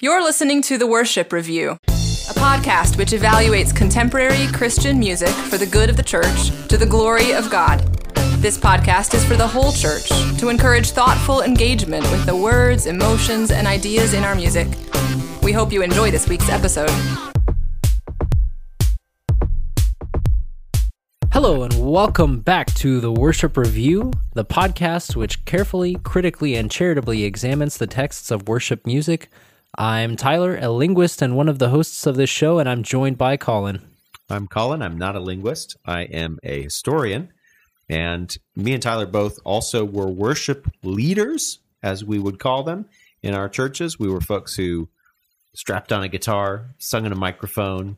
You're listening to The Worship Review, a podcast which evaluates contemporary Christian music for the good of the church to the glory of God. This podcast is for the whole church to encourage thoughtful engagement with the words, emotions, and ideas in our music. We hope you enjoy this week's episode. Hello, and welcome back to the Worship Review, the podcast which carefully, critically, and charitably examines the texts of worship music. I'm Tyler, a linguist and one of the hosts of this show, and I'm joined by Colin. I'm Colin. I'm not a linguist. I am a historian. And me and Tyler both also were worship leaders, as we would call them, in our churches. We were folks who strapped on a guitar, sung in a microphone,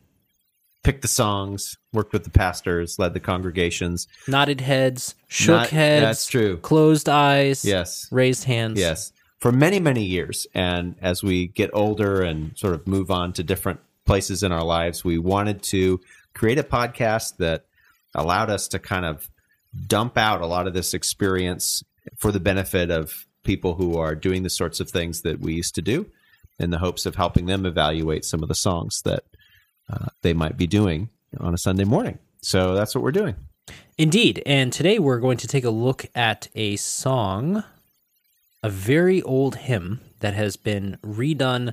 picked the songs, worked with the pastors, led the congregations. Nodded heads, shook Not- heads, that's true. closed eyes, Yes. raised hands. Yes. For many, many years. And as we get older and sort of move on to different places in our lives, we wanted to create a podcast that allowed us to kind of dump out a lot of this experience for the benefit of people who are doing the sorts of things that we used to do in the hopes of helping them evaluate some of the songs that uh, they might be doing on a Sunday morning. So that's what we're doing. Indeed. And today we're going to take a look at a song, a very old hymn that has been redone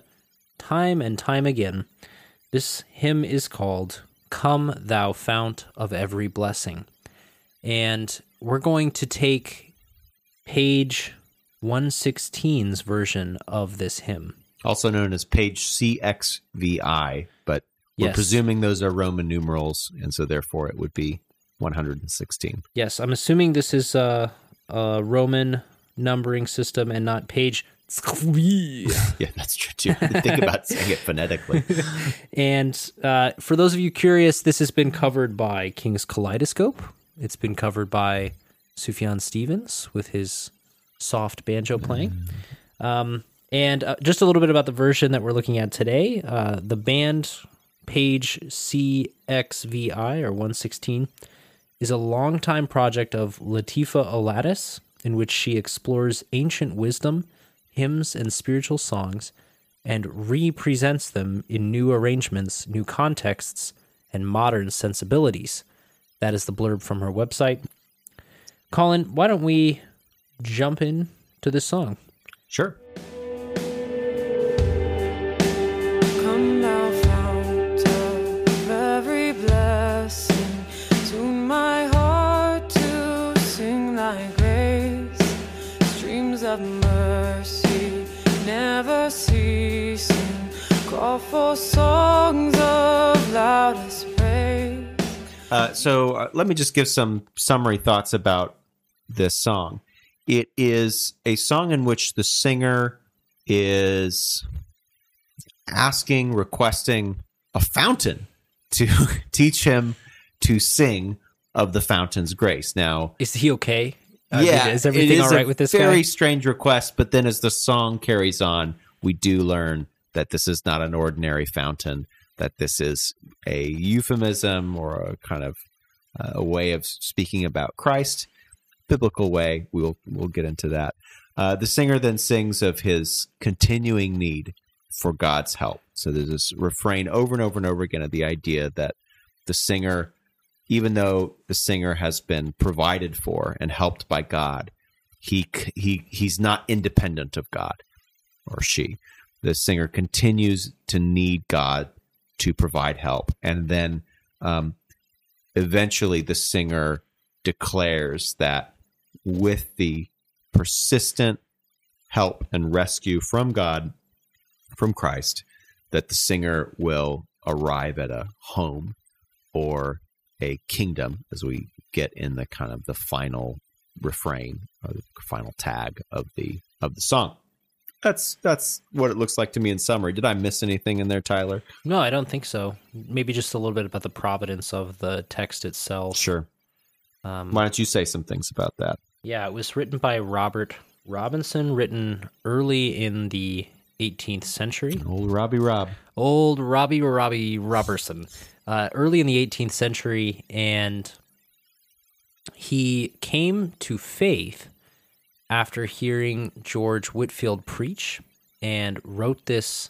time and time again. This hymn is called Come Thou Fount of Every Blessing. And we're going to take page 116's version of this hymn. also known as page CXVI, but we're Yes. presuming those are Roman numerals, and so therefore it would be 116. Yes, I'm assuming this is a, a Roman numbering system and not page. Yeah, that's true too. Think about saying it phonetically. And uh, for those of you curious, this has been covered by King's Kaleidoscope. It's been covered by Sufjan Stevens with his soft banjo playing. Um, and uh, just a little bit about the version that we're looking at today. Uh, the band page CXVI or 116 is a longtime project of Latifah Alattas, in which she explores ancient wisdom, hymns, and spiritual songs and represents them in new arrangements, new contexts, and modern sensibilities. That is the blurb from her website. Colin, why don't we jump in to this song? Sure. For songs of loudest praise. Uh, so uh, let me just give some summary thoughts about this song. It is a song in which the singer is asking, requesting a fountain to teach him to sing of the fountain's grace. Now, Is he okay? I yeah, is everything it all a with this very guy? strange request, but then as the song carries on, we do learn that this is not an ordinary fountain. That this is a euphemism or a kind of uh, a way of speaking about Christ, biblical way. We'll we'll get into that. Uh, the singer then sings of his continuing need for God's help. So there's this refrain over and over and over again of the idea that the singer even though the singer has been provided for and helped by God, he he he's not independent of God or she. The singer continues to need God to provide help, and then um, eventually the singer declares that with the persistent help and rescue from God, from Christ, that the singer will arrive at a home or a kingdom as we get in the kind of the final refrain or the final tag of the of the song. That's that's what it looks like to me in summary. Did I miss anything in there, Tyler? No, I don't think so. Maybe just a little bit about the providence of the text itself. Sure. Um, Why don't you say some things about that? Yeah, it was written by Robert Robinson, written early in the 18th century. Old Robbie Rob. Old Robbie Robbie Robertson, uh, early in the 18th century, and he came to faith after hearing George Whitefield preach and wrote this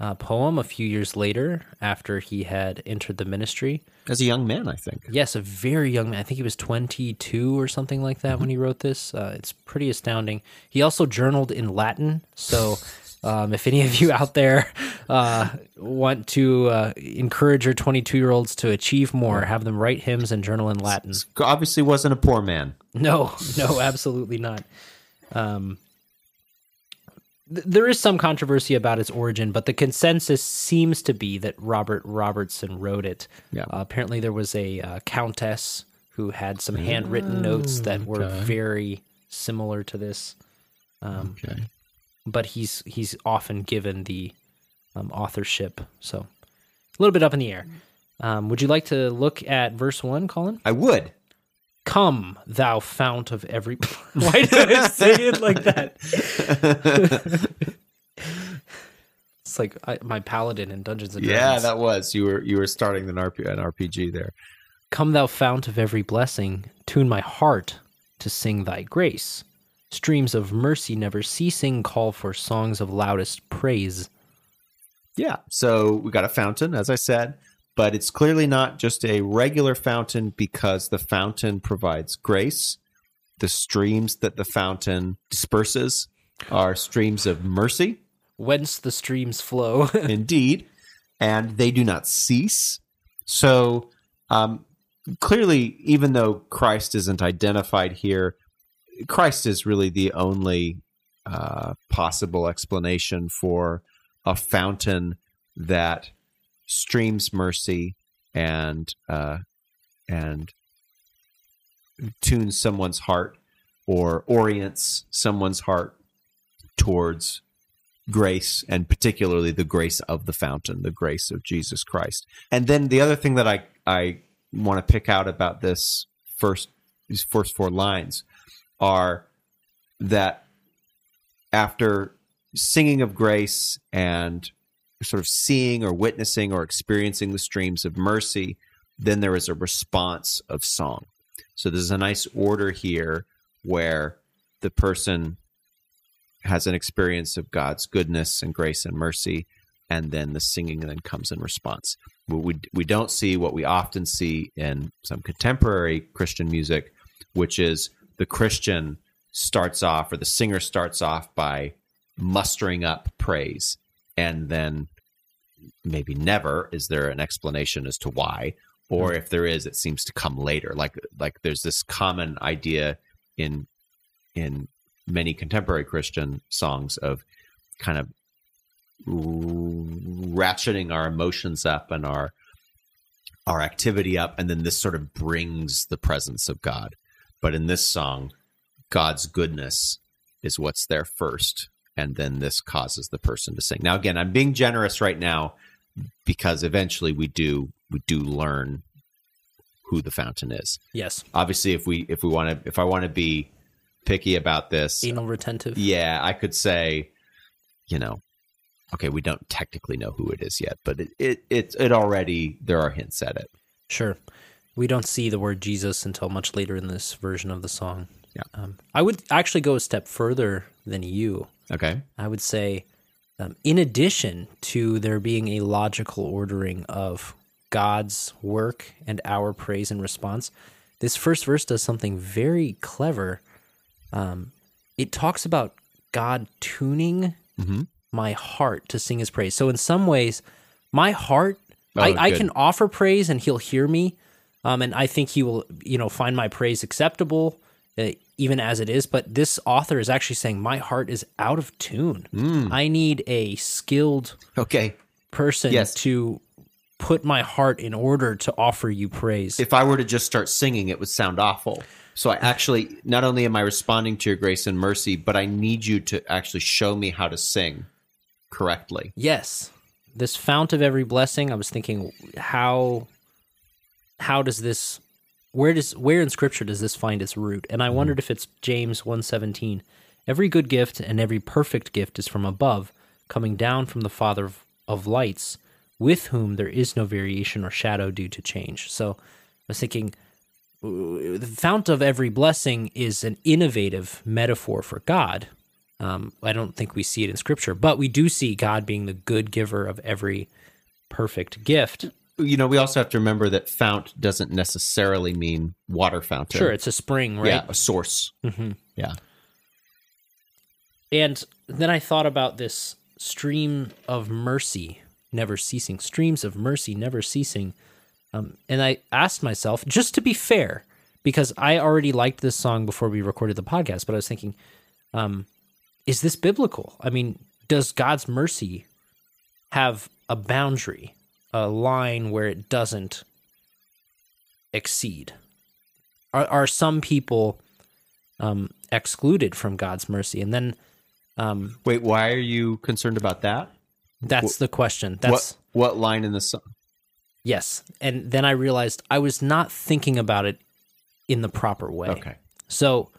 uh, poem a few years later after he had entered the ministry. As a young man, I think. Yes, a very young man. I think he was 22 or something like that when he wrote this. Uh, it's pretty astounding. He also journaled in Latin. So, um, if any of you out there uh, want to uh, encourage your 22 year olds to achieve more, have them write hymns and journal in Latin. Obviously, wasn't a poor man. No, no, absolutely not. Um, th- there is some controversy about its origin, but the consensus seems to be that Robert Robertson wrote it. Yeah. Uh, apparently, there was a uh, countess who had some handwritten notes that were very similar to this, Okay. But he's he's often given the um, authorship, so a little bit up in the air. Um, would you like to look at verse one, Colin? I would. Come, thou fount of every. Why did I say it like that? it's like I, my paladin in Dungeons and Dragons. Yeah, that was you were you were starting an, RP, an RPG there. Come, thou fount of every blessing, tune my heart to sing thy grace. Streams of mercy never ceasing call for songs of loudest praise. Yeah. So we got a fountain, as I said, but it's clearly not just a regular fountain because the fountain provides grace. The streams that the fountain disperses are streams of mercy, Whence the streams flow. indeed, and they do not cease. So um, clearly, even though Christ isn't identified here, Christ is really the only uh, possible explanation for a fountain that streams mercy and uh, and tunes someone's heart or orients someone's heart towards grace and particularly the grace of the fountain the grace of jesus christ. And then the other thing that i i want to pick out about this first these first four lines are that after singing of grace and sort of seeing or witnessing or experiencing the streams of mercy, then there is a response of song. So there's a nice order here where the person has an experience of God's goodness and grace and mercy, and then the singing then comes in response. We, we, we don't see what we often see in some contemporary Christian music, which is the Christian starts off or the singer starts off by mustering up praise and then maybe never is there an explanation as to why? Or if there is it seems to come later. Like like there's this common idea in in many contemporary christian songs of kind of ratcheting our emotions up and our our activity up and then this sort of brings the presence of god but in this song god's goodness is what's there first and then this causes the person to sing now again i'm being generous right now because eventually we do we do learn who the fountain is yes. obviously if we if we want to if i want to be picky about this Anal retentive. yeah i could say you know okay we don't technically know who it is yet but it it it, it already there are hints at it Sure. We don't see the word Jesus until much later in this version of the song. Yeah. Um, I would actually go a step further than you. okay I would say, um, in addition to there being a logical ordering of God's work and our praise and response, this first verse does something very clever. Um, it talks about God tuning my heart to sing his praise. So, in some ways, my heart, I, Oh, I good. can offer praise and he'll hear me. Um, and I think he will, you know, find my praise acceptable, uh, even as it is. But this author is actually saying my heart is out of tune. Hmm. I need a skilled okay person Yes. to put my heart in order to offer you praise. if i were to just start singing it would sound awful so i actually not only am i responding to your grace and mercy but i need you to actually show me how to sing correctly yes, this fount of every blessing. I was thinking, how how does this where does where in scripture does this find its root? And I wondered if it's James 1:17. Every good gift and every perfect gift is from above, coming down from the Father of, of lights, with whom there is no variation or shadow due to change. So I was thinking the fount of every blessing is an innovative metaphor for God. Um, I don't think we see it in Scripture, but we do see God being the good giver of every perfect gift. You know, we also have to remember that fount doesn't necessarily mean water fountain. Sure, it's a spring, right? Yeah, a source. Mm-hmm. Yeah. And then I thought about this stream of mercy never ceasing, streams of mercy never ceasing. Um, and I asked myself, just to be fair, because I already liked this song before we recorded the podcast, but I was thinking, um, is this biblical? I mean, does God's mercy have a boundary, a line where it doesn't exceed? Are, are some people um, excluded from God's mercy? And then um, Wait, why are you concerned about that? that's the question. That's what what line in the song? yes. And then I realized I was not thinking about it in the proper way. Okay. So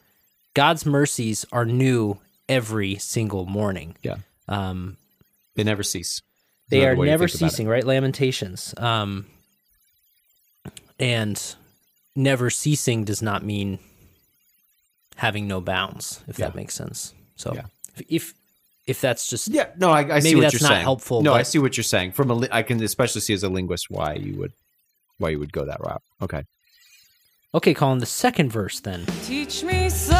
God's mercies are new every single morning. Yeah. Um, They never cease. They Another are never think about it. ceasing, right? Lamentations. Um, and never ceasing does not mean having no bounds, if Yeah. that makes sense. So Yeah. if, if if that's just Yeah, no, I, I see what that's you're not saying. helpful, No, I see what you're saying. From a, li- I can especially see as a linguist why you would, why you would go that route. Okay. okay, Colin, the second verse then. Teach me some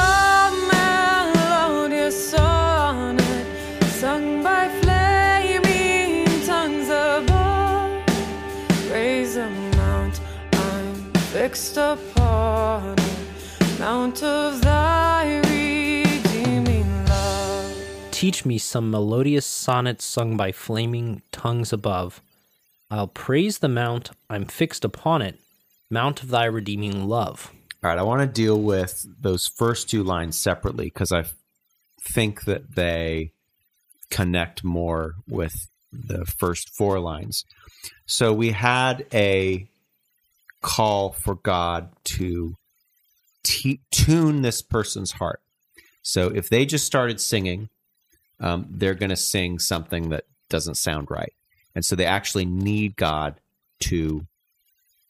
fixed upon, a mount of thy redeeming love. Teach me some melodious sonnet sung by flaming tongues above. I'll praise the mount, I'm fixed upon it, mount of thy redeeming love. All right. I want to deal with those first two lines separately because I think that they connect more with the first four lines. So we had a call for God to t- tune this person's heart. So if they just started singing, um, they're going to sing something that doesn't sound right. And so they actually need God to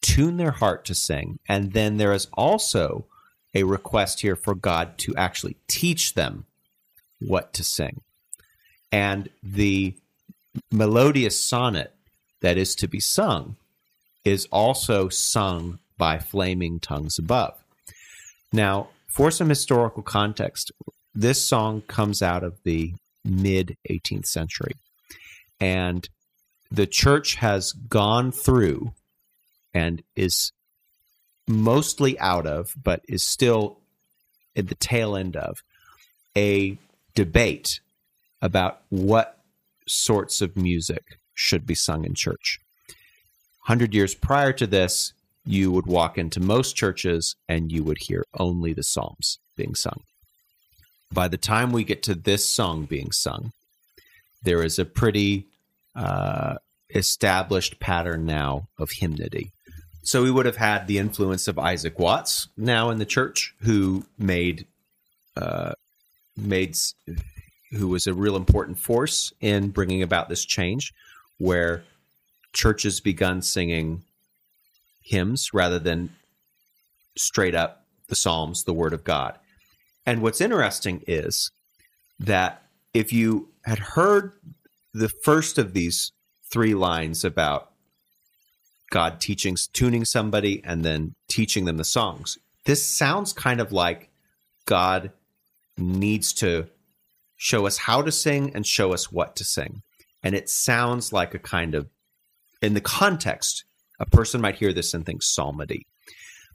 tune their heart to sing. And then there is also a request here for God to actually teach them what to sing. And the melodious sonnet that is to be sung is also sung by flaming tongues above. Now, for some historical context, this song comes out of the mid 18th century. And the church has gone through and is mostly out of, but is still at the tail end of, a debate about what sorts of music should be sung in church. 100 years prior to this, you would walk into most churches and you would hear only the Psalms being sung. By the time we get to this song being sung, there is a pretty uh, established pattern now of hymnody. So we would have had the influence of Isaac Watts now in the church, who made uh, made who was a real important force in bringing about this change, where churches begun singing hymns rather than straight up the Psalms, the Word of God. And what's interesting is that if you had heard the first of these three lines about God teaching, tuning somebody, and then teaching them the songs. This sounds kind of like God needs to show us how to sing and show us what to sing. And it sounds like a kind of, in the context, a person might hear this and think psalmody.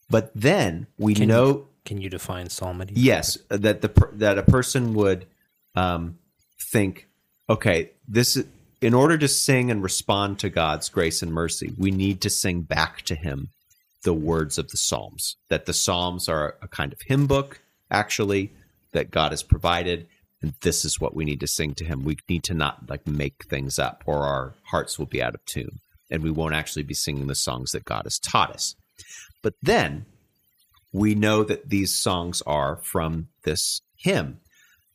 But then we Can you- know Can you define psalmody? Yes, that the that a person would um, think, okay, this is, in order to sing and respond to God's grace and mercy, we need to sing back to Him the words of the Psalms. That the Psalms are a kind of hymn book, actually, that God has provided, and this is what we need to sing to Him. We need to not like make things up, or our hearts will be out of tune, and we won't actually be singing the songs that God has taught us. But then we know that these songs are from this hymn,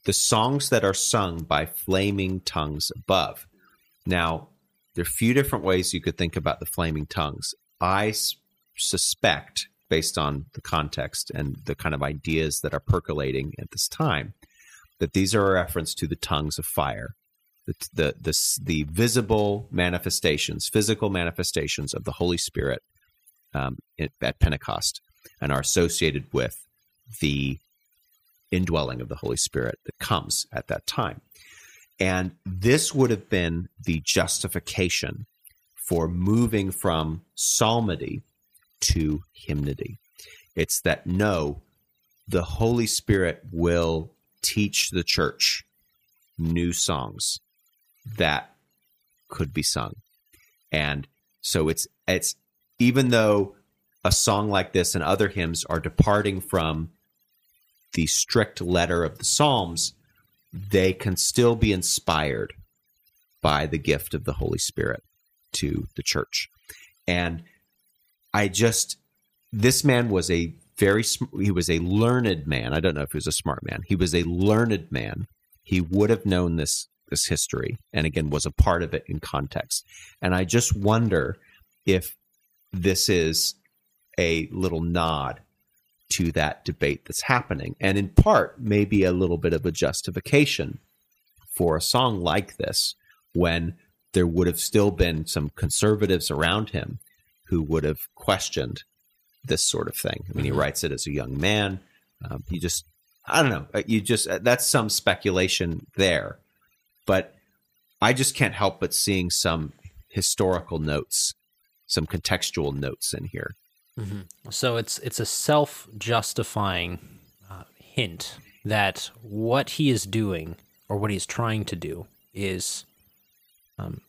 the songs that are sung by flaming tongues above. Now, there are a few different ways you could think about the flaming tongues. I suspect, based on the context and the kind of ideas that are percolating at this time, that these are a reference to the tongues of fire, the the the, visible manifestations, physical manifestations of the Holy Spirit um, at Pentecost, and are associated with the indwelling of the Holy Spirit that comes at that time. And this would have been the justification for moving from psalmody to hymnody. It's that no, the Holy Spirit will teach the church new songs that could be sung. And so it's it's even though a song like this and other hymns are departing from the strict letter of the Psalms, they can still be inspired by the gift of the Holy Spirit to the church. And I just, this man was a very, he was a learned man. I don't know if he was a smart man. He was a learned man. He would have known this this history, and again was a part of it in context. And I just wonder if this is a little nod to that debate that's happening, and in part maybe a little bit of a justification for a song like this when there would have still been some conservatives around him who would have questioned this sort of thing. I mean, he writes it as a young man. Um, he just, I don't know. uh, You just, uh, that's some speculation there. But I just can't help but seeing some historical notes, some contextual notes in here. So it's it's a self-justifying uh, hint that what he is doing or what he's trying to do is um,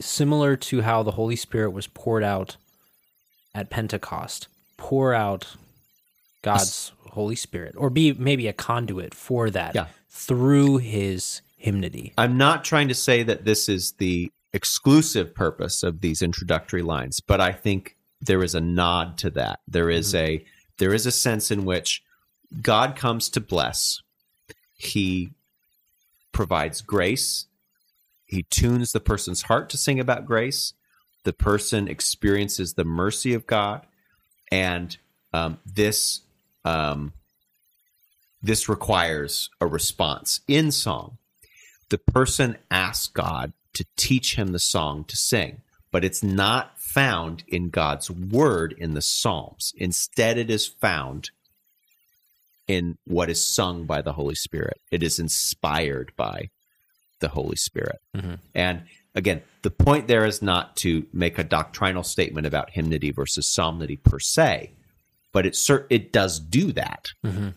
similar to how the Holy Spirit was poured out at Pentecost. Pour out God's Holy Spirit, or be maybe a conduit for that Yeah. through His hymnody. I'm not trying to say that this is the exclusive purpose of these introductory lines, but I think there is a nod to that. There is a there is a sense in which God comes to bless. He provides grace. He tunes the person's heart to sing about grace. The person experiences the mercy of God, and um, this um, this requires a response in song the person asks God to teach him the song to sing, but it's not found in God's word in the Psalms. Instead, it is found in what is sung by the Holy Spirit. It is inspired by the Holy Spirit. Mm-hmm. And again, the point there is not to make a doctrinal statement about hymnody versus psalmody per se, but it it does do that. Mm-hmm.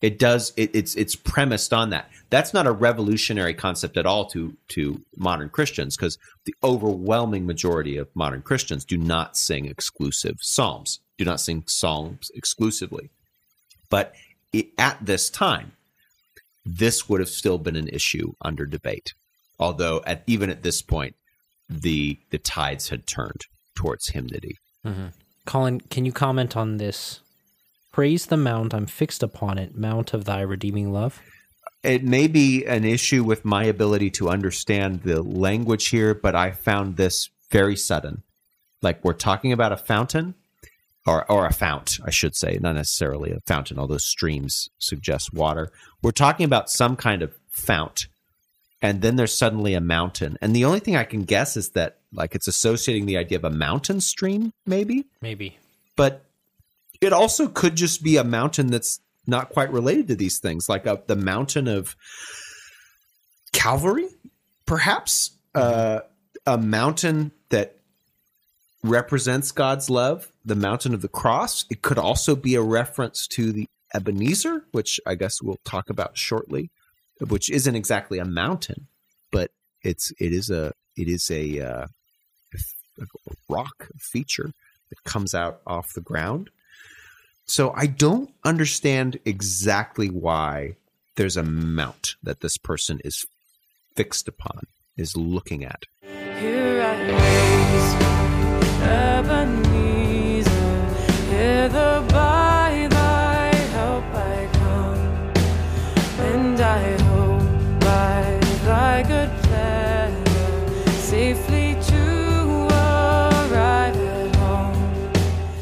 It does. It, it's it's premised on that. That's not a revolutionary concept at all to to modern Christians because the overwhelming majority of modern Christians do not sing exclusive psalms, do not sing psalms exclusively. But it, at this time, this would have still been an issue under debate. Although at even at this point, the the tides had turned towards hymnody. Mm-hmm. Colin, can you comment on this? Praise the mount, I'm fixed upon it, mount of thy redeeming love. it may be an issue with my ability to understand the language here, but I found this very sudden. Like we're talking about a fountain, or or a fount, I should say, not necessarily a fountain, although streams suggest water. We're talking about some kind of fount, and then there's suddenly a mountain, and the only thing I can guess is that like it's associating the idea of a mountain stream, maybe Maybe. but it also could just be a mountain that's not quite related to these things, like a, the mountain of Calvary, perhaps uh, a mountain that represents God's love, the mountain of the cross. It could also be a reference to the Ebenezer, which I guess we'll talk about shortly, which isn't exactly a mountain, but it's it is a it is a, uh, a rock feature that comes out off the ground. So I don't understand exactly why there's a mount that this person is fixed upon, is looking at.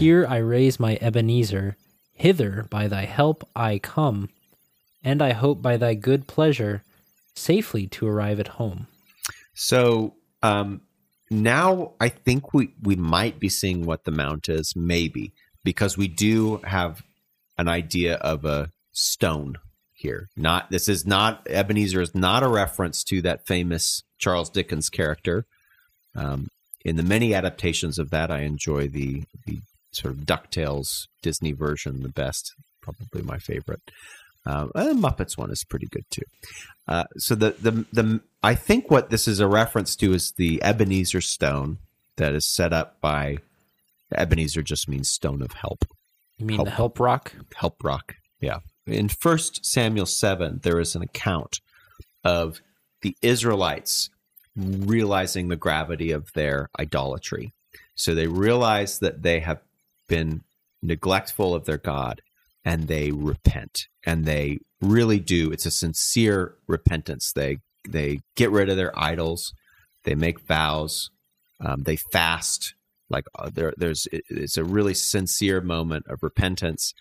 Here I raise my Ebenezer, hither by thy help I come, and I hope by thy good pleasure safely to arrive at home. So um, now I think we we might be seeing what the mount is, maybe because we do have an idea of a stone here. Not this is not Ebenezer is not a reference to that famous Charles Dickens character. Um, in the many adaptations of that, I enjoy the the sort of Ducktales Disney version the best, probably my favorite. Uh, the Muppets one is pretty good too. Uh, so the, the the I think what this is a reference to is the Ebenezer stone that is set up by Ebenezer just means stone of help, You mean Help. the help rock? help rock. Yeah. In First Samuel seven, there is an account of the Israelites realizing the gravity of their idolatry. So they realize that they have been neglectful of their God and they repent and they really do. It's a sincere repentance. They they get rid of their idols. They make vows. Um, they fast. Like uh, there there's it's a really sincere moment of repentance.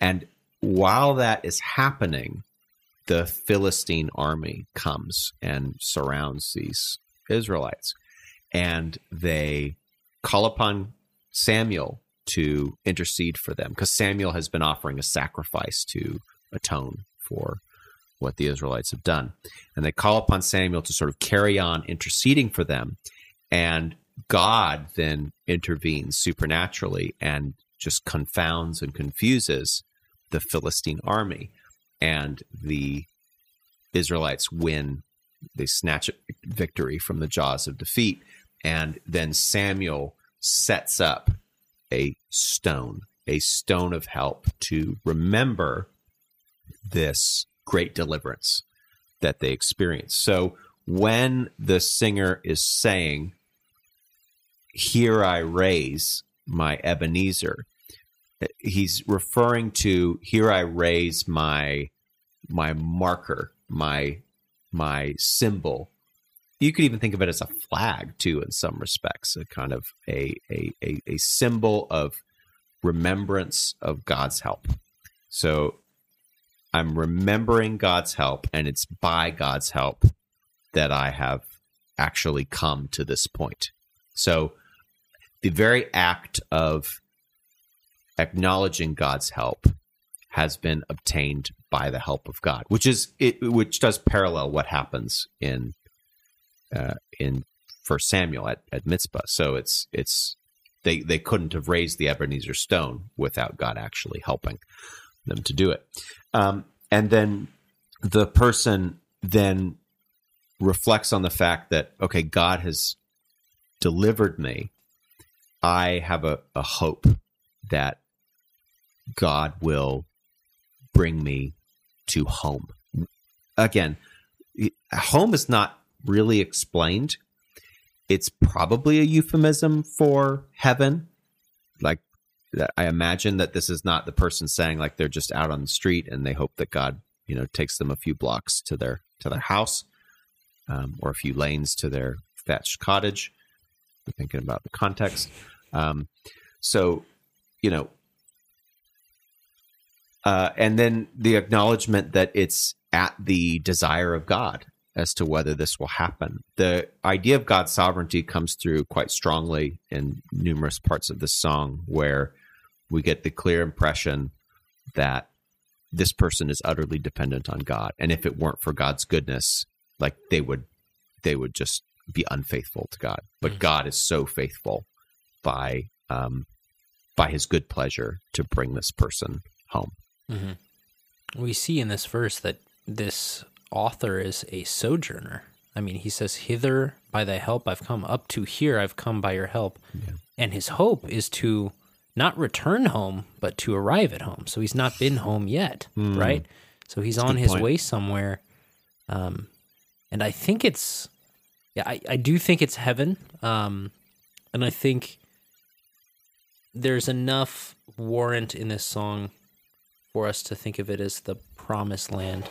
And while that is happening the philistine army comes and surrounds these israelites. And they call upon Samuel to intercede for them because Samuel has been offering a sacrifice to atone for what the Israelites have done. And they call upon Samuel to sort of carry on interceding for them. And God then intervenes supernaturally and just confounds and confuses the Philistine army. And the Israelites win, they snatch victory from the jaws of defeat. And then Samuel sets up a stone, a stone of help to remember this great deliverance that they experienced. So when the singer is saying, Here I raise my Ebenezer, he's referring to here I raise my my marker, my my symbol. You could even think of it as a flag too, in some respects, a kind of a a a, a symbol of remembrance of God's help. So I'm remembering God's help, and it's by God's help that I have actually come to this point. So the very act of acknowledging God's help has been obtained by the help of God, which is it, which does parallel what happens in uh, in First Samuel at, at Mizpah. So it's it's they they couldn't have raised the Ebenezer stone without God actually helping them to do it. Um, and then the person then reflects on the fact that okay, God has delivered me. I have a, a hope that God will bring me to home. Again, home is not really explained. It's probably a euphemism for heaven. Like, I imagine that this is not the person saying like they're just out on the street and they hope that God, you know, takes them a few blocks to their to their house, um, or a few lanes to their thatched cottage. Thinking about the context. Um, so, you know, uh, and then the acknowledgement that it's at the desire of God as to whether this will happen. The idea of God's sovereignty comes through quite strongly in numerous parts of this song, where we get the clear impression that this person is utterly dependent on God, and if it weren't for God's goodness, like they would, they would just be unfaithful to God. But God is so faithful by um, by His good pleasure to bring this person home. We see in this verse that this author is a sojourner. I mean, he says, Hither by thy help I've come, up to here I've come by your help. And his hope is to not return home, but to arrive at home. So he's not been home yet, right? So he's on his point. way somewhere. Um, and I think it's, yeah, I, I do think it's heaven. Um, and I think there's enough warrant in this song for us to think of it as the promised land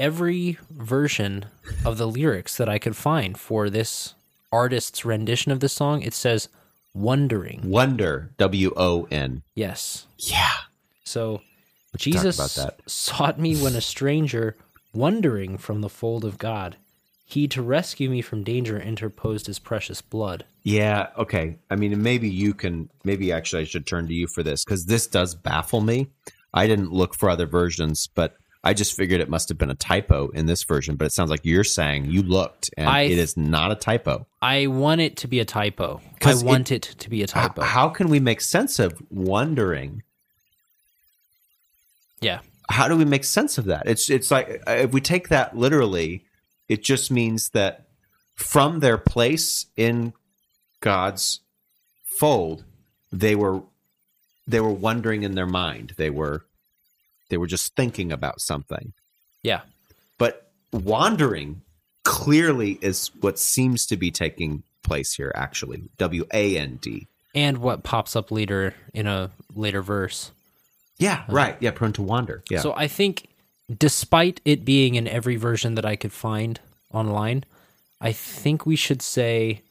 every version of the lyrics that I could find for this artist's rendition of this song. It says wondering. Wonder, W O N. Yes. Yeah. So Jesus sought me when a stranger, wandering from the fold of God. He to rescue me from danger interposed his precious blood. Yeah. Okay. I mean, maybe you can, maybe actually I should turn to you for this because this does baffle me. I didn't look for other versions, but I just figured it must have been a typo in this version. But it sounds like you're saying you looked and I- it is not a typo. I want it to be a typo. I 'Cause it- want it, to be a typo. how can we make sense of wondering? yeah. How do we make sense of that? It's it's like uh, if we take that literally, it just means that from their place in God's fold, they were they were wondering in their mind. They were they were just thinking about something. Yeah. But wandering clearly is what seems to be taking place here actually. W A N D. And what pops up later in a later verse. Yeah, uh, right. Yeah, prone to wander. Yeah. So I think, despite it being in every version that I could find online, I think we should say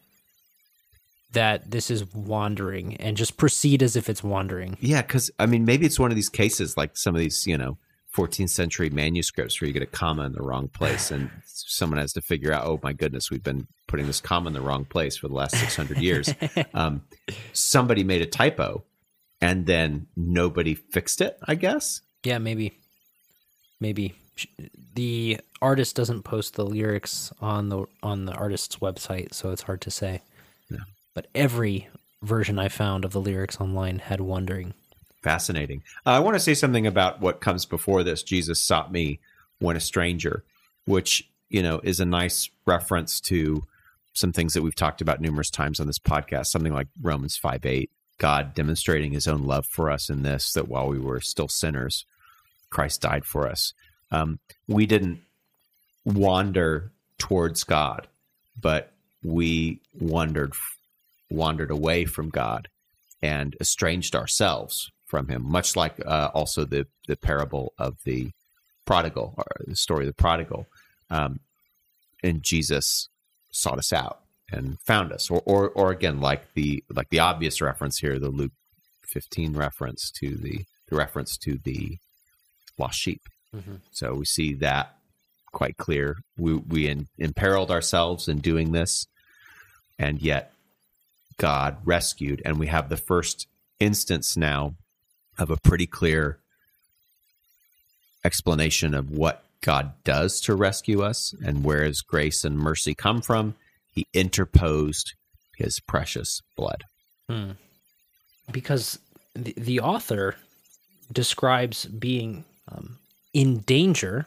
that this is wandering and just proceed as if it's wandering. Yeah, because I mean, maybe it's one of these cases like some of these, you know, 14th century manuscripts where you get a comma in the wrong place, and someone has to figure out, oh my goodness, we've been putting this comma in the wrong place for the last 600 years. um, somebody made a typo, and then nobody fixed it. I guess. Yeah, maybe. Maybe the artist doesn't post the lyrics on the on the artist's website, so it's hard to say. But every version I found of the lyrics online had wandering. Fascinating. Uh, I want to say something about what comes before this. Jesus sought me when a stranger, which you know is a nice reference to some things that we've talked about numerous times on this podcast. Something like Romans five eight, God demonstrating His own love for us in this that while we were still sinners, Christ died for us. Um, we didn't wander towards God, but we wandered wandered away from God and estranged ourselves from him, much like uh, also the the parable of the prodigal, or the story of the prodigal. Um, and Jesus sought us out and found us, or, or or again, like the like the obvious reference here, the Luke fifteen reference to the the reference to the lost sheep. So we see that quite clear. We we in, imperiled ourselves in doing this, and yet God rescued, and we have the first instance now of a pretty clear explanation of what God does to rescue us and where his grace and mercy come from. He interposed his precious blood. because the, the author describes being um, in danger,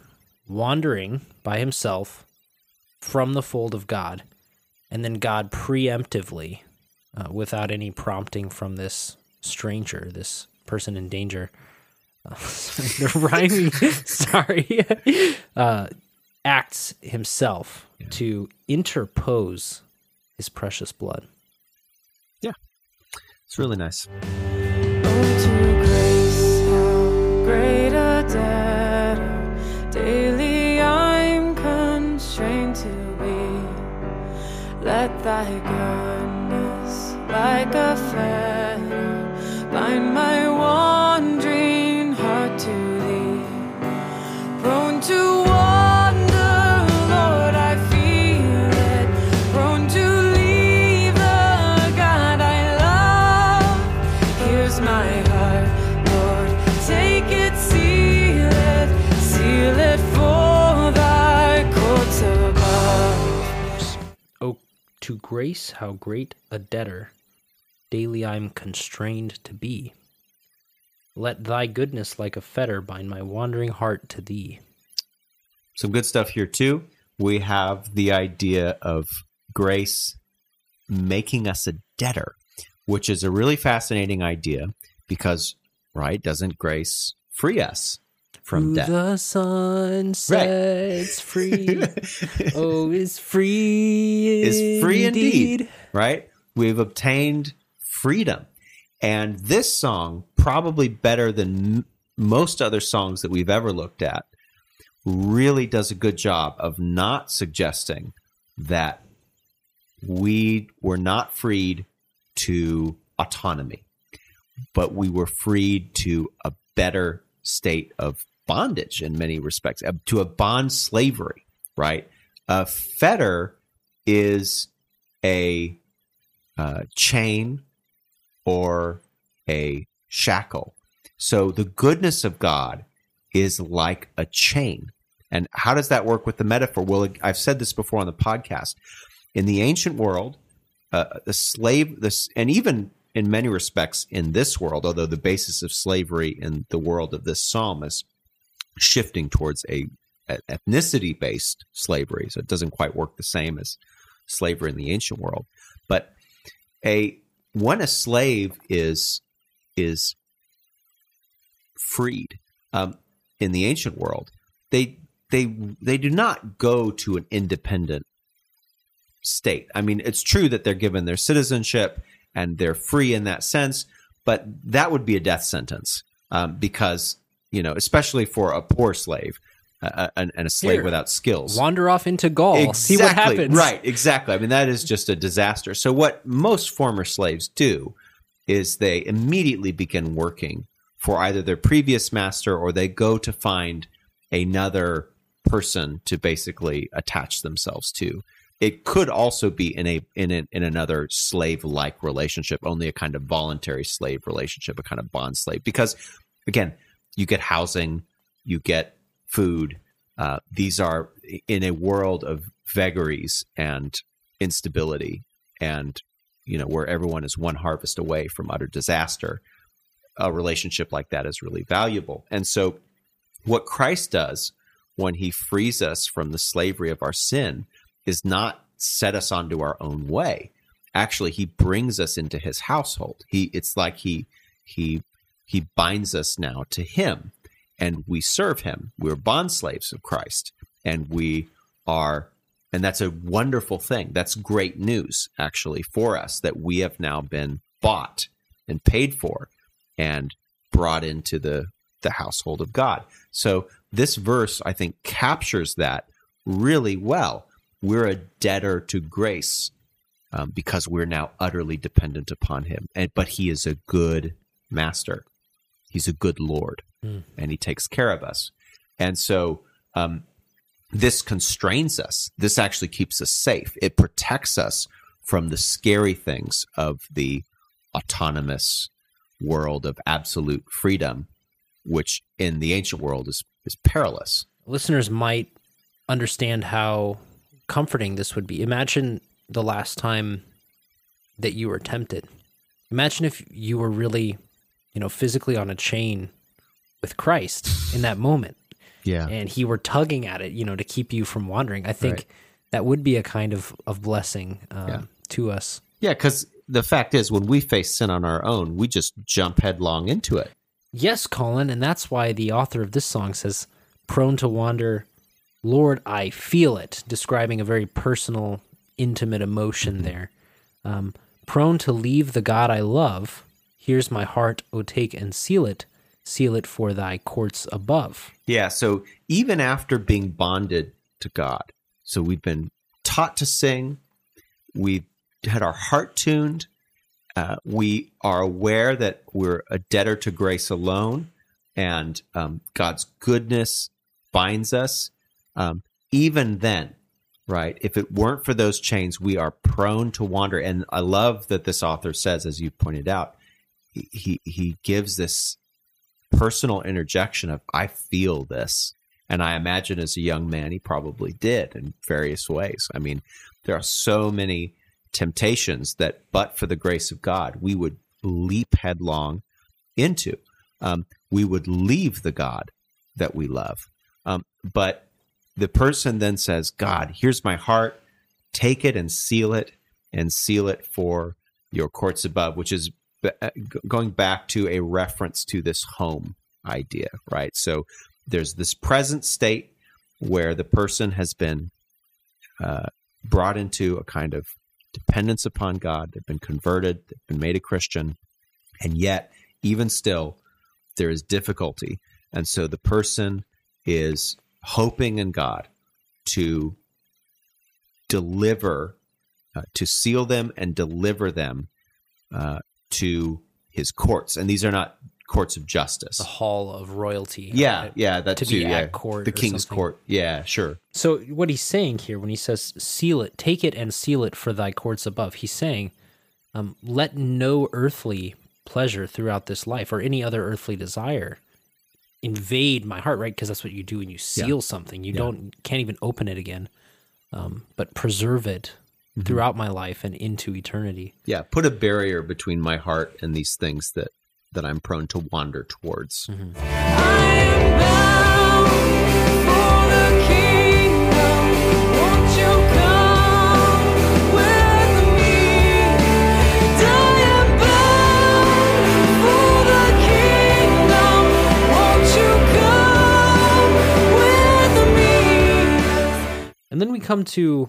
wandering by himself from the fold of God, and then God preemptively, uh, without any prompting from this stranger, this person in danger, uh, sorry, the rhyming, sorry, uh, acts himself to interpose his precious blood. Yeah, it's really nice. Oh, to grace, like a fetter, bind my wandering heart to thee. Prone to wander, Lord, I feel it. Prone to leave the God I love. Here's my heart, Lord. Take it, seal it, seal it for thy courts above. Oh, to grace, how great a debtor daily I'm constrained to be. Let thy goodness like a fetter bind my wandering heart to thee. Some good stuff here, too. We have the idea of grace making us a debtor, which is a really fascinating idea because, right, doesn't grace free us from debt? the Son sets free, oh, is free is free indeed, right? We've obtained freedom. And this song, probably better than m- most other songs that we've ever looked at, really does a good job of not suggesting that we were not freed to autonomy, but we were freed to a better state of bondage in many respects, uh, to a bond slavery, right? A fetter is a uh, chain or a shackle. So the goodness of God is like a chain. And how does that work with the metaphor? Well, I've said this before on the podcast. In the ancient world, uh, the slave, this, and even in many respects in this world, although the basis of slavery in the world of this psalm is shifting towards a, a ethnicity based slavery, so it doesn't quite work the same as slavery in the ancient world. But a when a slave is is freed um, in the ancient world, they they they do not go to an independent state. I mean, it's true that they're given their citizenship and they're free in that sense, but that would be a death sentence um, because you know, especially for a poor slave. Uh, and, and, a slave Here, without skills. Wander off into Gaul, exactly, see what happens. Right, exactly. I mean, that is just a disaster. So, what most former slaves do is they immediately begin working for either their previous master or they go to find another person to basically attach themselves to. It could also be in a in in another slave like relationship, only a kind of voluntary slave relationship, a kind of bond slave. Because again, you get housing, you get food. Uh, these are in a world of vagaries and instability, and you know where everyone is one harvest away from utter disaster. A relationship like that is really valuable, and so what Christ does when He frees us from the slavery of our sin is not set us onto our own way. Actually, He brings us into His household. He it's like He He He binds us now to Him and we serve him. We're bond slaves of Christ, and we are, and that's a wonderful thing. That's great news, actually, for us that we have now been bought and paid for and brought into the, the household of God. So this verse, I think, captures that really well. We're a debtor to grace um, because we're now utterly dependent upon him. And, but he is a good master. He's a good Lord mm. and he takes care of us. And so um, this constrains us. This actually keeps us safe. It protects us from the scary things of the autonomous world of absolute freedom, which in the ancient world is, is perilous. Listeners might understand how comforting this would be. Imagine the last time that you were tempted. Imagine if you were really, you know, physically on a chain with Christ in that moment. Yeah. And he were tugging at it, you know, to keep you from wandering. I think right. that would be a kind of, of blessing um, yeah. to us. Yeah, because the fact is, when we face sin on our own, we just jump headlong into it. Yes, Colin. And that's why the author of this song says, prone to wander, Lord, I feel it, describing a very personal, intimate emotion mm-hmm. there. Um, prone to leave the God I love, here's my heart, O take and seal it seal it for thy courts above. Yeah. So even after being bonded to God, so we've been taught to sing, we've had our heart tuned, uh, we are aware that we're a debtor to grace alone, and um, God's goodness binds us. Um, even then, right? If it weren't for those chains, we are prone to wander. And I love that this author says, as you pointed out, he he gives this personal interjection of I feel this. And I imagine as a young man, he probably did in various ways. I mean, there are so many temptations that, but for the grace of God, we would leap headlong into. Um, we would leave the God that we love. Um, but the person then says, God, here's my heart. Take it and seal it and seal it for your courts above, which is going back to a reference to this home idea, right? So there's this present state where the person has been uh, brought into a kind of dependence upon God. They've been converted, they've been made a Christian, and yet, even still, there is difficulty. And so the person is hoping in God to deliver, uh, to seal them and deliver them uh, to his courts. And these are not courts of justice. The hall of royalty. Yeah, right? yeah, that To too. be at court the king's something. court. Yeah, sure. So what he's saying here when he says seal it, take it and seal it for thy courts above, he's saying, um, let no earthly pleasure throughout this life or any other earthly desire invade my heart, right? Because that's what you do when you seal something. You don't can't even open it again, um, but preserve it Mm-hmm. throughout my life and into eternity. Yeah, put a barrier between my heart and these things that that I'm prone to wander towards. Mm-hmm. I am bound for the kingdom. Won't you come with me? I am bound for the kingdom. Won't you come with me? And then we come to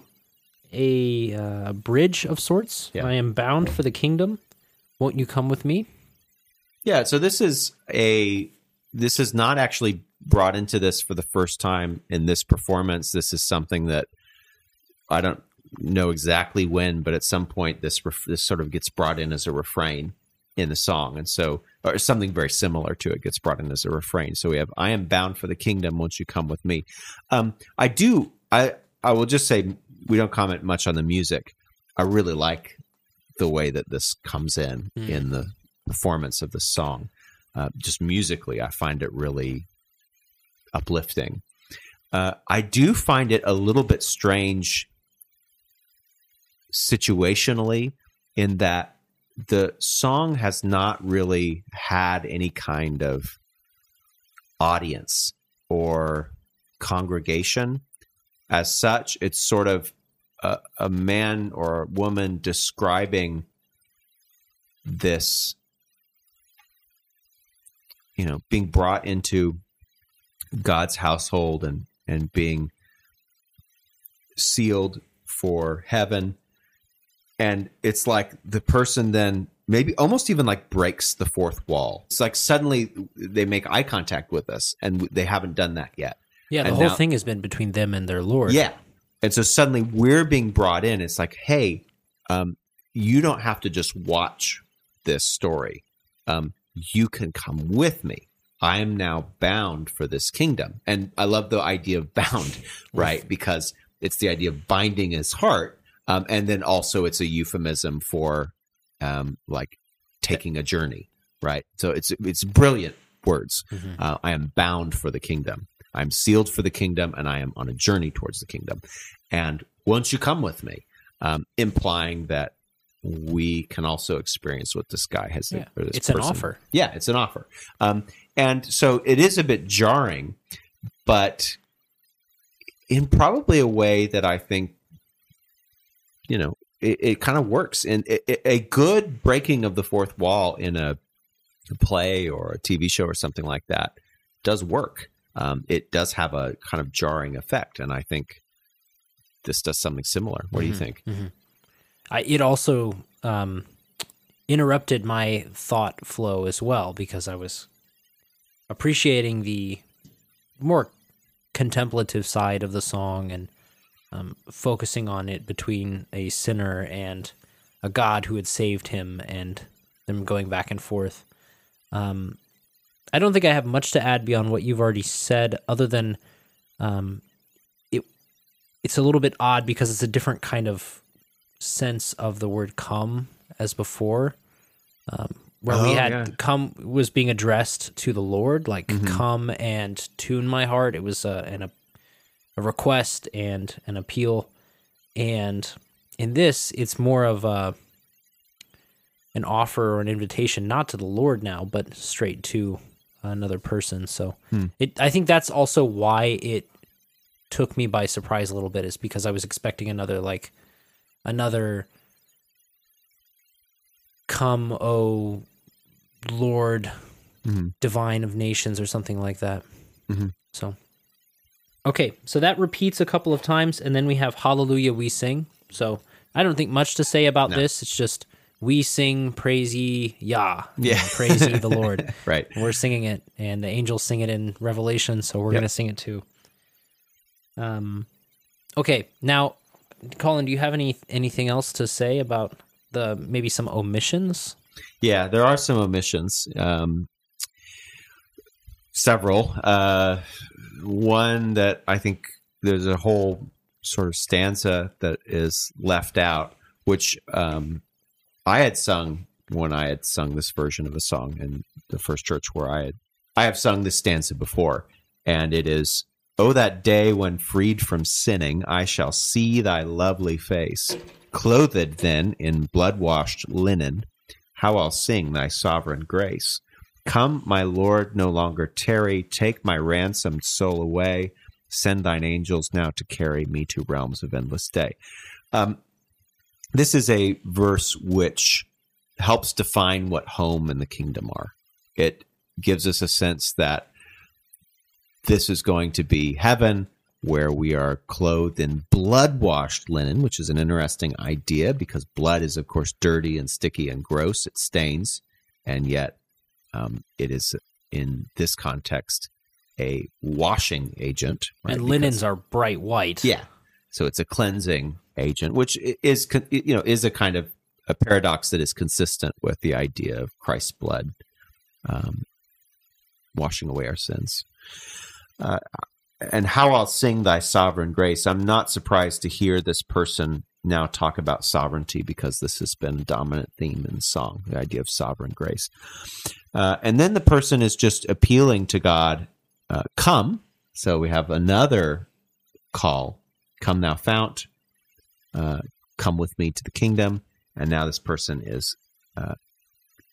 a uh, bridge of sorts. Yeah. I am bound for the kingdom. Won't you come with me? Yeah, so this is a this is not actually brought into this for the first time in this performance. This is something that I don't know exactly when, but at some point this ref, this sort of gets brought in as a refrain in the song, and so or something very similar to it gets brought in as a refrain. So we have "I am bound for the kingdom, won't you come with me?" Um, I do. I I will just say we don't comment much on the music. I really like the way that this comes in in the performance of the song. Uh, just musically, I find it really uplifting. Uh, I do find it a little bit strange situationally in that the song has not really had any kind of audience or congregation as such. It's sort of a, a man or a woman describing this you know being brought into God's household and and being sealed for heaven and it's like the person then maybe almost even like breaks the fourth wall it's like suddenly they make eye contact with us and they haven't done that yet Yeah, the And whole now- thing has been between them and their Lord. yeah. And so suddenly we're being brought in. It's like, hey, um, you don't have to just watch this story. Um, you can come with me. I am now bound for this kingdom. And I love the idea of bound, right? Because it's the idea of binding his heart. Um, and then also it's a euphemism for um, like taking a journey, right? So it's it's brilliant words. Uh, I am bound for the kingdom. I'm sealed for the kingdom, and I am on a journey towards the kingdom. And won't you come with me? Um, implying that we can also experience what this guy has. Yeah. or this It's an offer. Yeah, it's an offer. Um, and so it is a bit jarring, but in probably a way that I think, you know, it, it kind of works. And it, it- a good breaking of the fourth wall in a, a play or a TV show or something like that does work. Um, it does have a kind of jarring effect, and I think this does something similar. What do you think? I, it also um, interrupted my thought flow as well because I was appreciating the more contemplative side of the song and um, focusing on it between a sinner and a God who had saved him and them going back and forth. Um, I don't think I have much to add beyond what you've already said, other than um, it. It's a little bit odd because it's a different kind of sense of the word "come" as before, um, where we Oh, had yeah. "come" was being addressed to the Lord, like Mm-hmm. "come and tune my heart." It was a, an, a a request and an appeal, and in this, it's more of a an offer or an invitation, not to the Lord now, but straight to another person. So Hmm. it, I think that's also why it took me by surprise a little bit, is because I was expecting another like another come, O Lord, Mhm. divine of nations, or something like that. Mhm. So, okay, so that repeats a couple of times, and then we have Hallelujah, we sing. So I don't think much to say about No. this. It's just we sing praise ye Yah. you Yeah. know, praise ye the Lord. Right. We're singing it, and the angels sing it in Revelation, so we're Yep. going to sing it too. Um, okay. Now, Colin, do you have any anything else to say about the maybe some omissions? Yeah, there are some omissions. Um, several. Uh, one that I think there's a whole sort of stanza that is left out, which um, I had sung when I had sung this version of a song in the first church where I had. I have sung this stanza before, and it is, "Oh, that day when freed from sinning, I shall see thy lovely face, clothed then in blood-washed linen." how I'll sing thy sovereign grace. Come, my Lord, no longer tarry. Take my ransomed soul away. Send thine angels now to carry me to realms of endless day. Um, this is a verse which helps define what home and the kingdom are. It gives us a sense that this is going to be heaven where we are clothed in blood washed linen, which is an interesting idea because blood is, of course, dirty and sticky and gross. It stains. And yet, um, it is in this context a washing agent. right? and Because- linens are bright white. yeah. So it's a cleansing agent, which is you know is a kind of a paradox that is consistent with the idea of Christ's blood um, washing away our sins. Uh, and how I'll sing thy sovereign grace. I'm not surprised to hear this person now talk about sovereignty because this has been a dominant theme in song, the idea of sovereign grace. Uh, and then the person is just appealing to God, uh, come. So we have another call, come thou fount, uh, come with me to the kingdom. And now this person is, uh,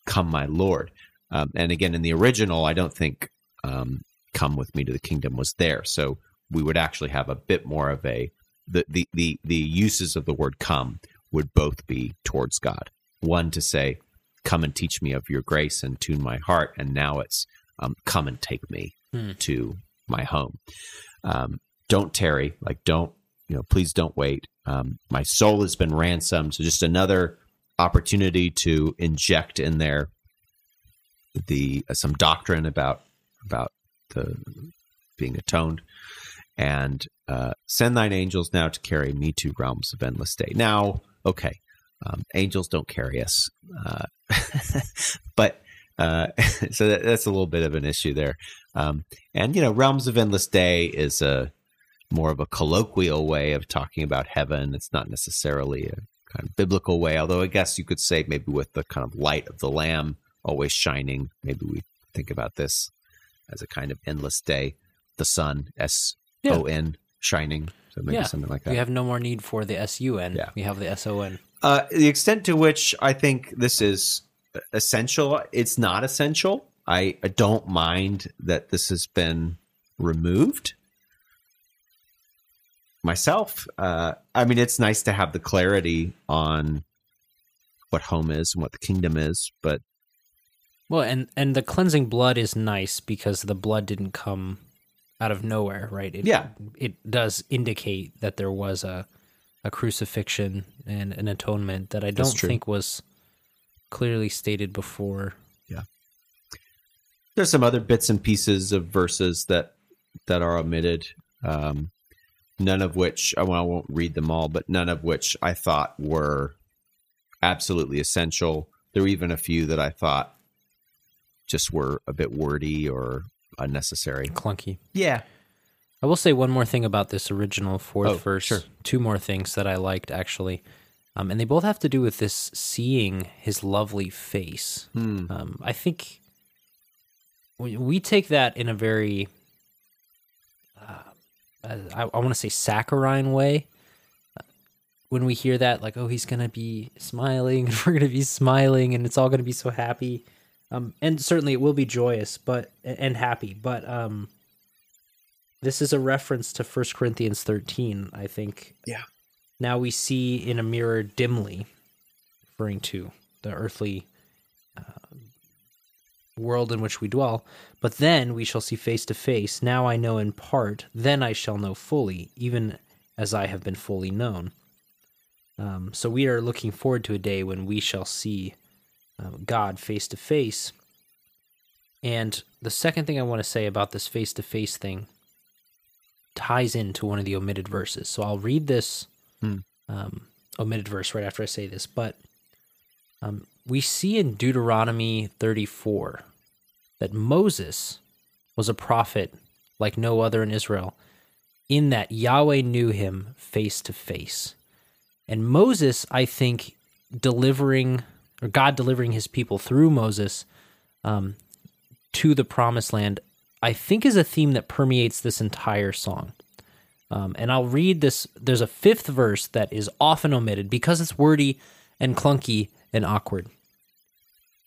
come my Lord. Um, and again, in the original, I don't think um, come with me to the kingdom was there. So we would actually have a bit more of a, the, the, the, the uses of the word come would both be towards God. One to say, come and teach me of your grace and tune my heart. And now it's, um, come and take me Hmm. to my home. Um, don't tarry, like don't, you know, please don't wait. Um, my soul has been ransomed. So just another opportunity to inject in there the uh, some doctrine about about the being atoned and uh, send thine angels now to carry me to realms of endless day. Now, okay, um, angels don't carry us, uh, but uh, so that, that's a little bit of an issue there. Um, and you know, realms of endless day is a more of a colloquial way of talking about heaven. It's not necessarily a kind of biblical way, although I guess you could say maybe with the kind of light of the Lamb always shining, maybe we think about this as a kind of endless day. The sun, S O N, shining. So maybe Yeah. something like that. We have no more need for the SUN. Yeah. We have the SON. Uh, the extent to which I think this is essential, it's not essential. I, I don't mind that this has been removed. Myself, uh, I mean, it's nice to have the clarity on what home is and what the kingdom is, but Well, and and the cleansing blood is nice because the blood didn't come out of nowhere, right? It, Yeah. it does indicate that there was a a crucifixion and an atonement that I don't think was clearly stated before. Yeah, there's some other bits and pieces of verses that that are omitted um, none of which I, well, I won't read them all but none of which i thought were absolutely essential there were even a few that i thought just were a bit wordy or unnecessary Clunky. yeah I will say one more thing about this original fourth Oh, verse. sure. Two more things that I liked actually, um, and they both have to do with this seeing his lovely face. Hmm. Um, I think we, we take that in a very, uh, I, I want to say saccharine way. When we hear that, like, oh, he's gonna be smiling, and we're gonna be smiling, and it's all gonna be so happy, um, and certainly it will be joyous, but and happy, but um, this is a reference to 1 Corinthians 13, I think. Yeah. Now we see in a mirror dimly, referring to the earthly world in which we dwell. But then we shall see face to face. Now I know in part, then I shall know fully, even as I have been fully known. Um, so we are looking forward to a day when we shall see um, God face to face. And the second thing I want to say about this face to face thing ties into one of the omitted verses. So I'll read this um, omitted verse right after I say this. But um, we see in Deuteronomy 34 that Moses was a prophet like no other in Israel, in that Yahweh knew him face to face. And Moses, I think, delivering, or God delivering his people through Moses um, to the promised land, I think is a theme that permeates this entire song. Um, and I'll read this. There's a fifth verse that is often omitted because it's wordy and clunky and awkward.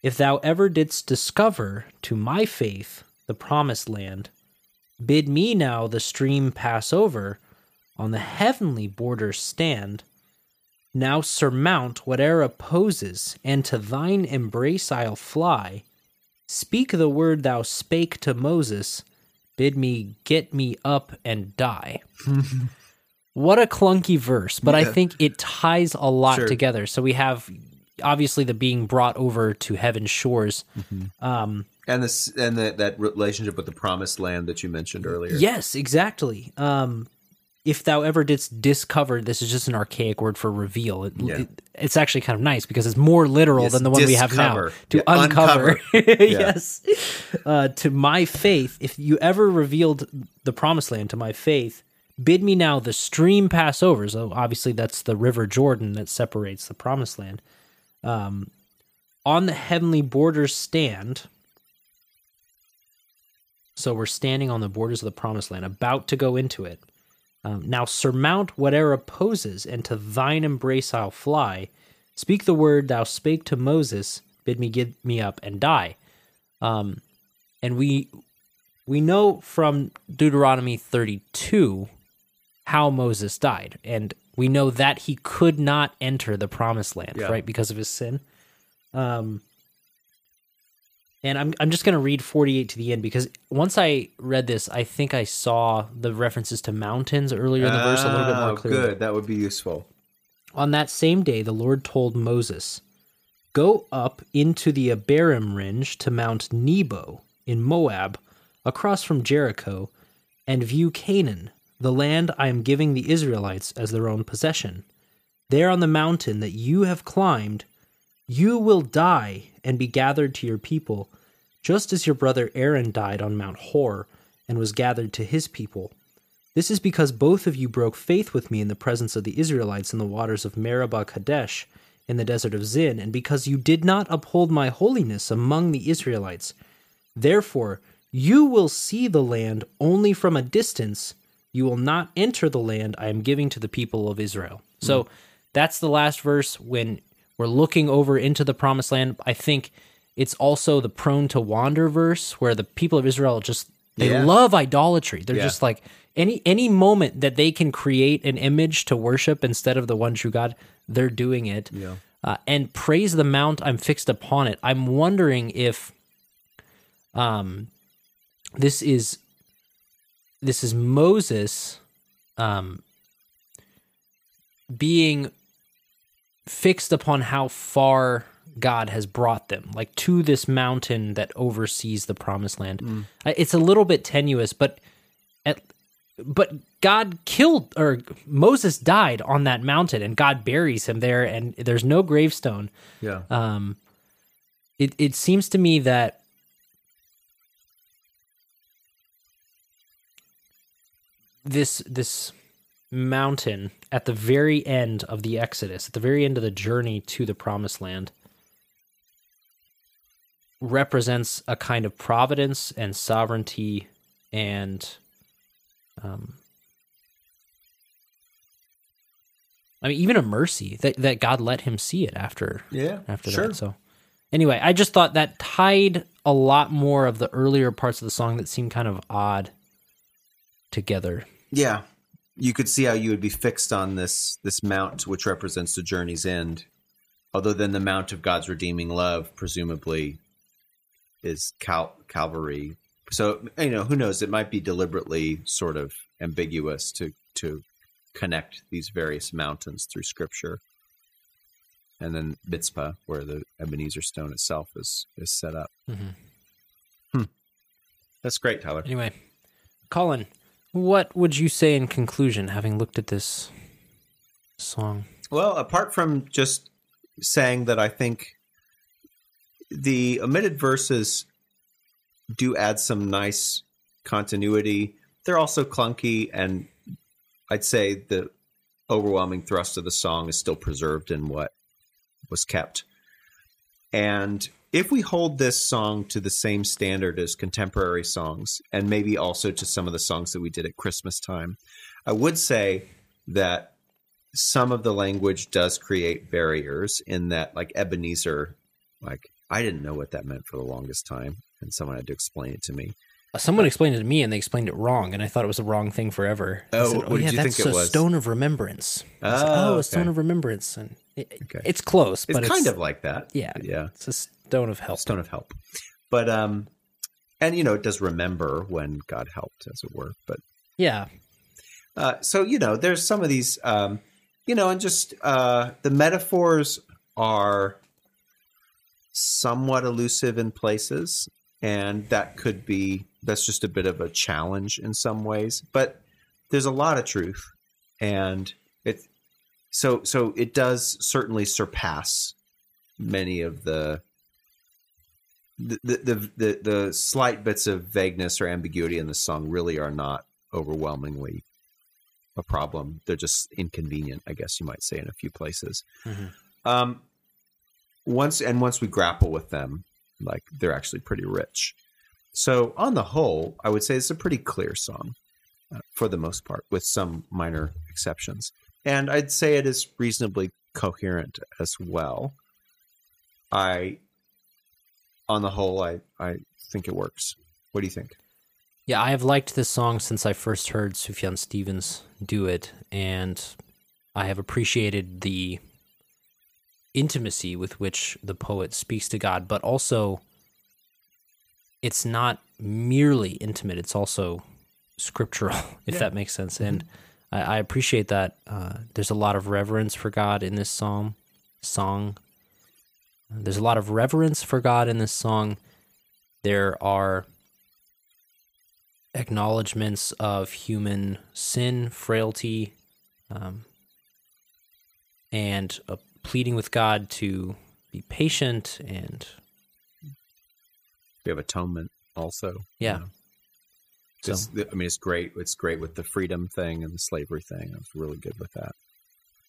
If thou ever didst discover to my faith the promised land, bid me now the stream pass over, on the heavenly borders stand. Now surmount whate'er opposes, and to thine embrace I'll fly. Speak the word thou spake to Moses, bid me get me up and die. what a clunky verse, but I think it ties a lot Sure. together. So we have obviously the being brought over to heaven's shores. Um, and this and the, that relationship with the promised land that you mentioned earlier. Yes, exactly. Um, if thou ever didst discover, this is just an archaic word for reveal. It, Yeah. it- it's actually kind of nice because it's more literal Yes, than the one we have now. To Yeah, uncover, uncover. yes. Uh, to my faith, if you ever revealed the promised land to my faith, bid me now the stream pass over. So obviously that's the river Jordan that separates the promised land. Um, on the heavenly borders stand. So we're standing on the borders of the promised land, about to go into it. Um, now surmount whatever opposes, and to thine embrace I'll fly. Speak the word thou spake to Moses, bid me give me up and die. Um, and we we know from Deuteronomy 32 how Moses died, and we know that he could not enter the promised land, Yeah. right, because of his sin. Um, and I'm I'm just gonna read 48 to the end because once I read this, I think I saw the references to mountains earlier in the verse a little bit Oh, more clearly. Good, that would be useful. On that same day, the Lord told Moses, Go up into the Abarim range to Mount Nebo in Moab, across from Jericho, and view Canaan, the land I am giving the Israelites as their own possession. There on the mountain that you have climbed, you will die and be gathered to your people, just as your brother Aaron died on Mount Hor and was gathered to his people. This is because both of you broke faith with me in the presence of the Israelites in the waters of Meribah Kadesh in the desert of Zin, and because you did not uphold my holiness among the Israelites. Therefore, you will see the land only from a distance. You will not enter the land I am giving to the people of Israel. So that's the last verse when we're looking over into the promised land. I think it's also the prone to wander verse where the people of Israel just they Yeah. love idolatry. They're Yeah. just like any any moment that they can create an image to worship instead of the one true God, they're doing it. Yeah. Uh, and praise the mount I'm fixed upon it. I'm wondering if um this is this is Moses um being fixed upon how far God has brought them, like to this mountain that oversees the promised land. I- It's a little bit tenuous, but at, but God killed or Moses died on that mountain, and God buries him there, and there's no gravestone. Yeah. Um, it it seems to me that this this mountain at the very end of the Exodus, at the very end of the journey to the promised land, represents a kind of providence and sovereignty and um I mean even a mercy that, that God let him see it after Yeah, after sure. that. So anyway, I just thought that tied a lot more of the earlier parts of the song that seemed kind of odd together. Yeah. You could see how you would be fixed on this this mount which represents the journey's end. Although then the mount of God's redeeming love presumably is Cal- Calvary. So you know, who knows, it might be deliberately sort of ambiguous to to connect these various mountains through scripture. and then Mizpah, where the Ebenezer stone itself is is set up. Mhm. Hmm. That's great, Tyler. Anyway, Colin, what would you say in conclusion, having looked at this song? Well, apart from just saying that I think the omitted verses do add some nice continuity, they're also clunky, and I'd say the overwhelming thrust of the song is still preserved in what was kept. And if we hold this song to the same standard as contemporary songs, and maybe also to some of the songs that we did at Christmas time, I would say that some of the language does create barriers in that like Ebenezer, like I didn't know what that meant for the longest time, and someone had to explain it to me. Uh, Someone explained it to me, and they explained it wrong, and I thought it was the wrong thing forever. Oh, said, what did yeah, you that's think it a was?" stone of remembrance. Oh, oh, a stone of remembrance, and it, Okay. it's close, but It's but kind of like that. yeah, Yeah. it's a stone of help. Stone of help. But um and you know, it does remember when God helped, as it were. But Yeah, Uh, so you know, there's some of these, um, you know, and just uh, the metaphors are somewhat elusive in places, and that could be that's just a bit of a challenge in some ways. But there's a lot of truth, and it so so it does certainly surpass many of the. The, the the the slight bits of vagueness or ambiguity in the song really are not overwhelmingly a problem. They're just inconvenient, I guess you might say, in a few places. Mhm. Um, once and once we grapple with them, like they're actually pretty rich. So on the whole, I would say it's a pretty clear song uh, for the most part, with some minor exceptions. And I'd say it is reasonably coherent as well. I, on the whole, I I think it works. What do you think? yeah. I have liked this song since I first heard Sufjan Stevens do it, and I have appreciated the intimacy with which the poet speaks to God, but also it's not merely intimate; it's also scriptural, if that makes sense. And I, I appreciate that. Uh, there's a lot of reverence for God in this psalm song. There's a lot of reverence for God in this song. There are acknowledgments of human sin, frailty, um, and a pleading with God to be patient and We have atonement also. Yeah. you know. So- I mean, it's great. It's great with the freedom thing and the slavery thing. I was really good with that.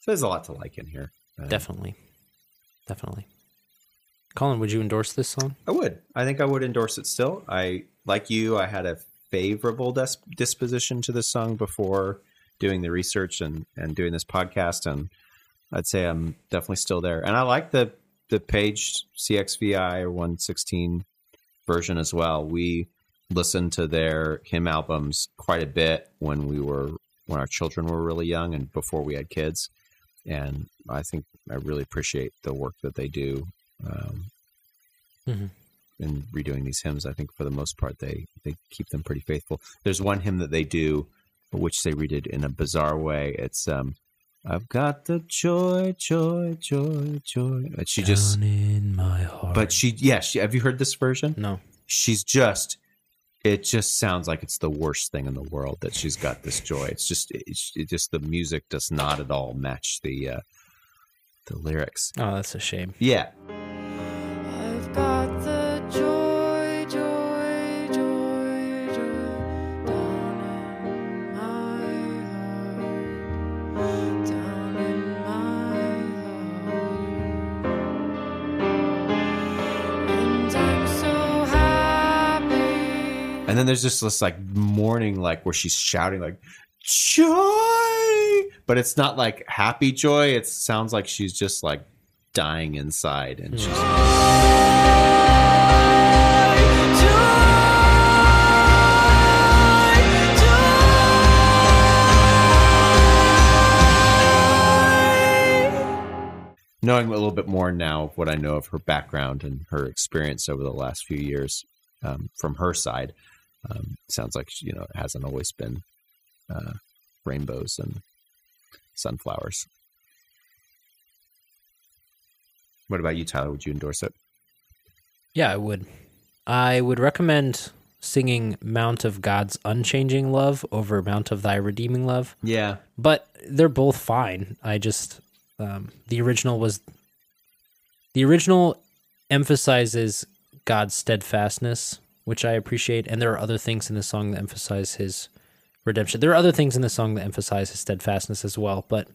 So there's a lot to like in here. Uh, definitely, definitely. Colin, would you endorse this song? I would. I think I would endorse it still. I like you. I had a favorable dis- disposition to this song before doing the research and and doing this podcast, and I'd say I'm definitely still there. And I like the the page CXVI or 116 version as well. We listened to their hymn albums quite a bit when we were when our children were really young and before we had kids. And I think I really appreciate the work that they do. Um, Mhm. in redoing these hymns. I think for the most part they they keep them pretty faithful. There's one hymn that they do, which they redid in a bizarre way. It's um, I've got the joy, joy, joy, joy. And she just, Down in my heart. but she, yeah, she. Have you heard this version? no. She's just. It just sounds like it's the worst thing in the world that she's got this joy. It's just, it's it just the music does not at all match the uh, the lyrics. Oh, that's a shame. Yeah, And then there's just this like mourning, like where she's shouting like joy, but it's not like happy joy. It sounds like she's just like dying inside, and she's knowing a little bit more now of what I know of her background and her experience over the last few years um, from her side. Um, sounds like you know it hasn't always been uh, rainbows and sunflowers. What about you, Tyler? Would you endorse it? Yeah, I would. I would recommend singing Mount of God's Unchanging Love over Mount of Thy Redeeming Love. Yeah. but they're both fine. I just um, the original was the original emphasizes God's steadfastness, which I appreciate, and there are other things in the song that emphasize His redemption. There are other things in the song that emphasize His steadfastness as well, but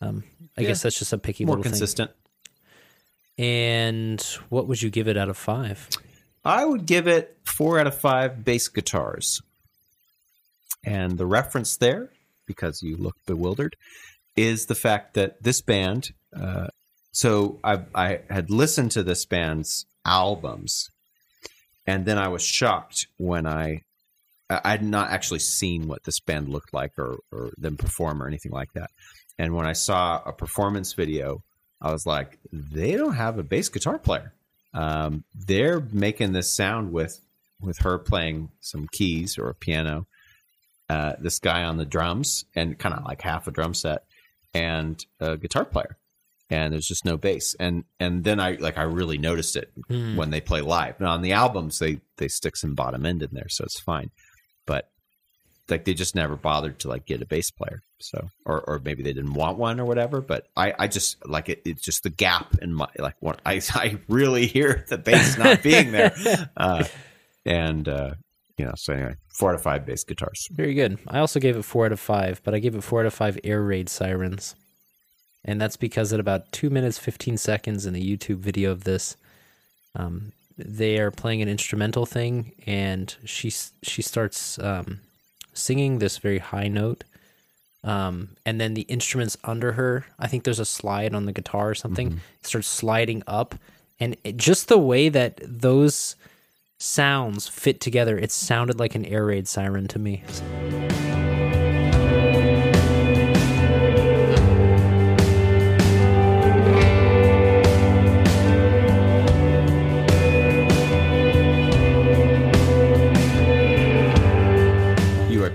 um, I Yeah. guess that's just a picky More little consistent. thing. And what would you give it out of five? I would give it four out of five bass guitars. And the reference there, because you look bewildered, is the fact that this band. Uh, so I, I had listened to this band's albums, and then I was shocked when I I had not actually seen what this band looked like or, or them perform or anything like that. And when I saw a performance video, I was like, they don't have a bass guitar player. Um, they're making this sound with with her playing some keys or a piano, uh, this guy on the drums, and kind of like half a drum set, and a guitar player. And there's just no bass. And and then I like I really noticed it when they play live. Now on the albums they they stick some bottom end in there, so it's fine. But like they just never bothered to like get a bass player. So or or maybe they didn't want one or whatever. But I I just like it. It's just the gap in my like what I I really hear the bass not being there. Uh, and uh, you know so anyway, four out of five bass guitars. Very good. I also gave it four out of five, but I gave it four out of five air raid sirens. And that's because at about two minutes, 15 seconds in the YouTube video of this, um, they are playing an instrumental thing, and she, she starts um, singing this very high note. Um, and then the instruments under her, I think there's a slide on the guitar or something, starts sliding up. And it, just the way that those sounds fit together, it sounded like an air raid siren to me.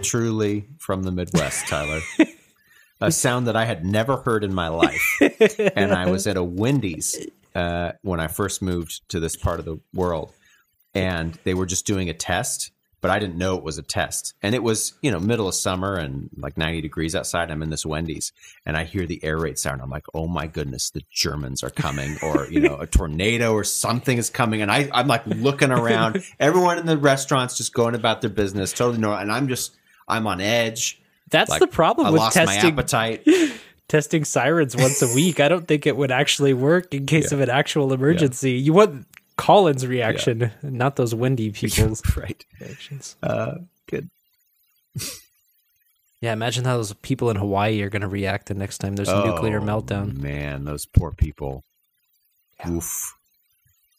Truly from the Midwest, Tyler. a sound that I had never heard in my life. and I was at a Wendy's uh, when I first moved to this part of the world, and they were just doing a test, but I didn't know it was a test. And it was, you know, middle of summer and like 90 degrees outside. I'm in this Wendy's, and I hear the air raid sound. I'm like, oh my goodness, the Germans are coming, or you know, a tornado or something is coming. And I, I'm like looking around. Everyone in the restaurant's just going about their business, totally normal. And I'm just, I'm on edge. That's Like, the problem I with lost my testing appetite. testing sirens once a week. I don't think it would actually work in case of an actual emergency. You want Colin's reaction, not those windy people's right. reactions. Uh, good. Yeah, imagine how those people in Hawaii are going to react the next time there's a nuclear Oh, meltdown. Man, those poor people. Oof.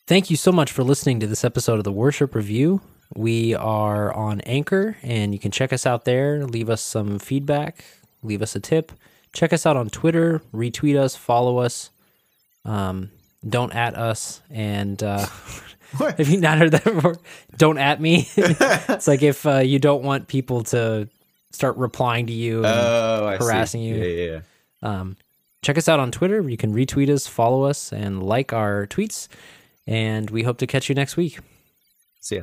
Thank you so much for listening to this episode of the Worship Review. We are on Anchor, and you can check us out there. Leave us some feedback, leave us a tip. Check us out on Twitter, retweet us, follow us. Um, don't at us, and uh, have you not heard that before? Don't at me. it's like if uh, you don't want people to start replying to you. and- Oh, harassing you. Yeah, yeah, yeah. um, check us out on Twitter. You can retweet us, follow us, and like our tweets. And we hope to catch you next week. See ya.